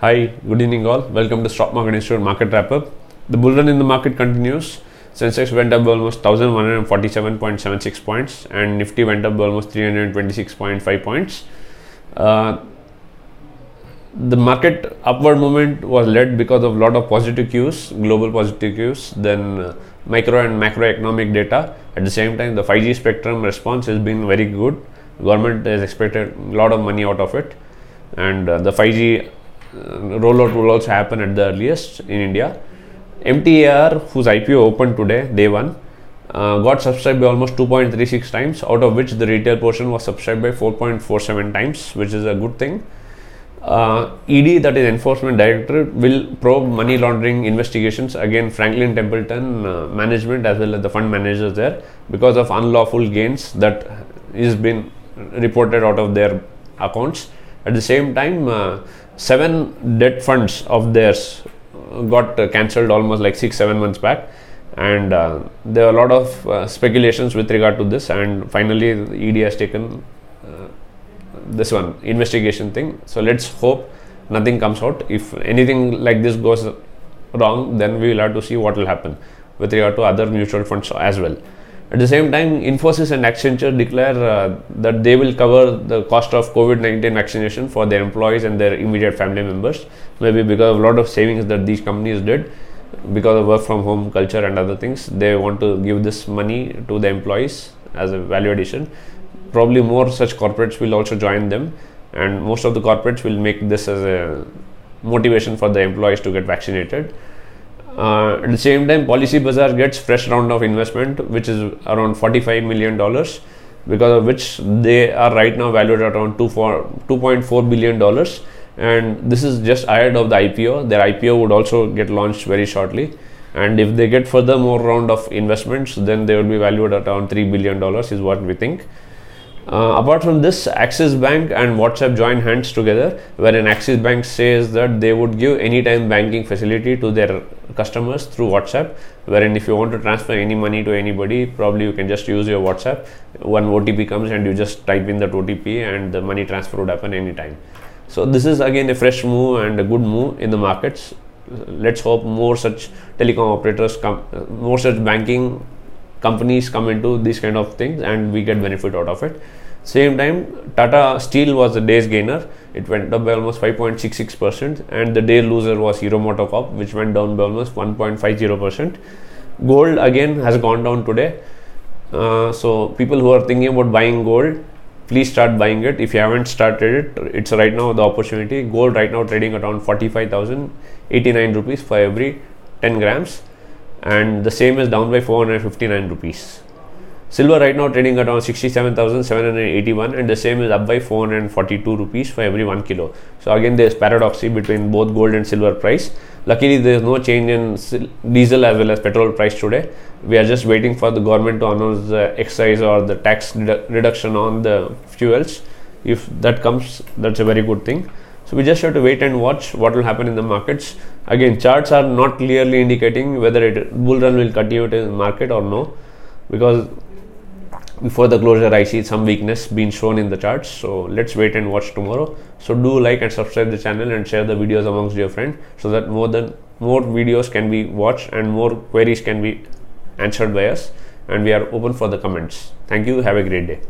Hi, good evening all. Welcome to Stock Market Institute Market Wrap Up. The bull run in the market continues. Sensex went up by almost 1147.76 points and Nifty went up by almost 326.5 points. Uh, the market upward movement was led because of a lot of positive cues, global positive cues, then uh, micro and macroeconomic data. At the same time, the 5G spectrum response has been very good. Government has expected a lot of money out of it, and uh, the 5G uh, rollout will also happen at the earliest in India. MTAR, whose IPO opened today, day one, uh, got subscribed by almost 2.36 times, out of which the retail portion was subscribed by 4.47 times, which is a good thing. Uh, ED, that is Enforcement Directorate, will probe money laundering investigations against Franklin Templeton uh, management as well as the fund managers there because of unlawful gains that is been reported out of their accounts. At the same time, uh, seven debt funds of theirs got uh, cancelled almost like six seven months back. And uh, there are a lot of uh, speculations with regard to this. And finally ed has taken uh, this one investigation thing. So let's hope nothing comes out. If anything like this goes wrong then we will have to see what will happen with regard to other mutual funds as well at the same time, Infosys and Accenture declare uh, that they will cover the cost of COVID 19 vaccination for their employees and their immediate family members. Maybe because of a lot of savings that these companies did, because of work from home culture and other things, they want to give this money to the employees as a value addition. Probably more such corporates will also join them, and most of the corporates will make this as a motivation for the employees to get vaccinated uh, at the same time, Policybazaar gets fresh round of investment, which is around 45 million dollars, because of which they are right now valued at around 2.4 billion dollars. And this is just ahead of the IPO. Their IPO would also get launched very shortly. And if they get further more round of investments, then they will be valued at around 3 billion dollars, is what we think. Uh, apart from this, Axis Bank and WhatsApp join hands together, wherein Axis Bank says that they would give anytime banking facility to their customers through WhatsApp. Wherein, if you want to transfer any money to anybody, probably you can just use your WhatsApp. One OTP comes and you just type in that OTP, and the money transfer would happen anytime. So, this is again a fresh move and a good move in the markets. Let's hope more such telecom operators come, more such banking companies come into these kind of things and we get benefit out of it. Same time tata steel was the day's gainer. It went up by almost 5.66 percent and the day loser was hero motocorp which went down by almost 1.50 percent. Gold again has gone down today. Uh, so people who are thinking about buying gold please start buying it. If you haven't started it it's right now the opportunity. Gold right now trading around 45089 rupees for every 10 grams and the same is down by 459 rupees. Silver right now trading at around 67,781 and the same is up by 442 rupees for every 1 kilo. So again there is paradoxy between both gold and silver price. Luckily there is no change in diesel as well as petrol price today. We are just waiting for the government to announce the excise or the tax reduction on the fuels. If that comes that's a very good thing. So we just have to wait and watch what will happen in the markets. Again, charts are not clearly indicating whether it bull run will continue in the market or no, because before the closure I see some weakness being shown in the charts. So let's wait and watch tomorrow. So do like and subscribe the channel and share the videos amongst your friends so that more than more videos can be watched and more queries can be answered by us and we are open for the comments. Thank you. Have a great day.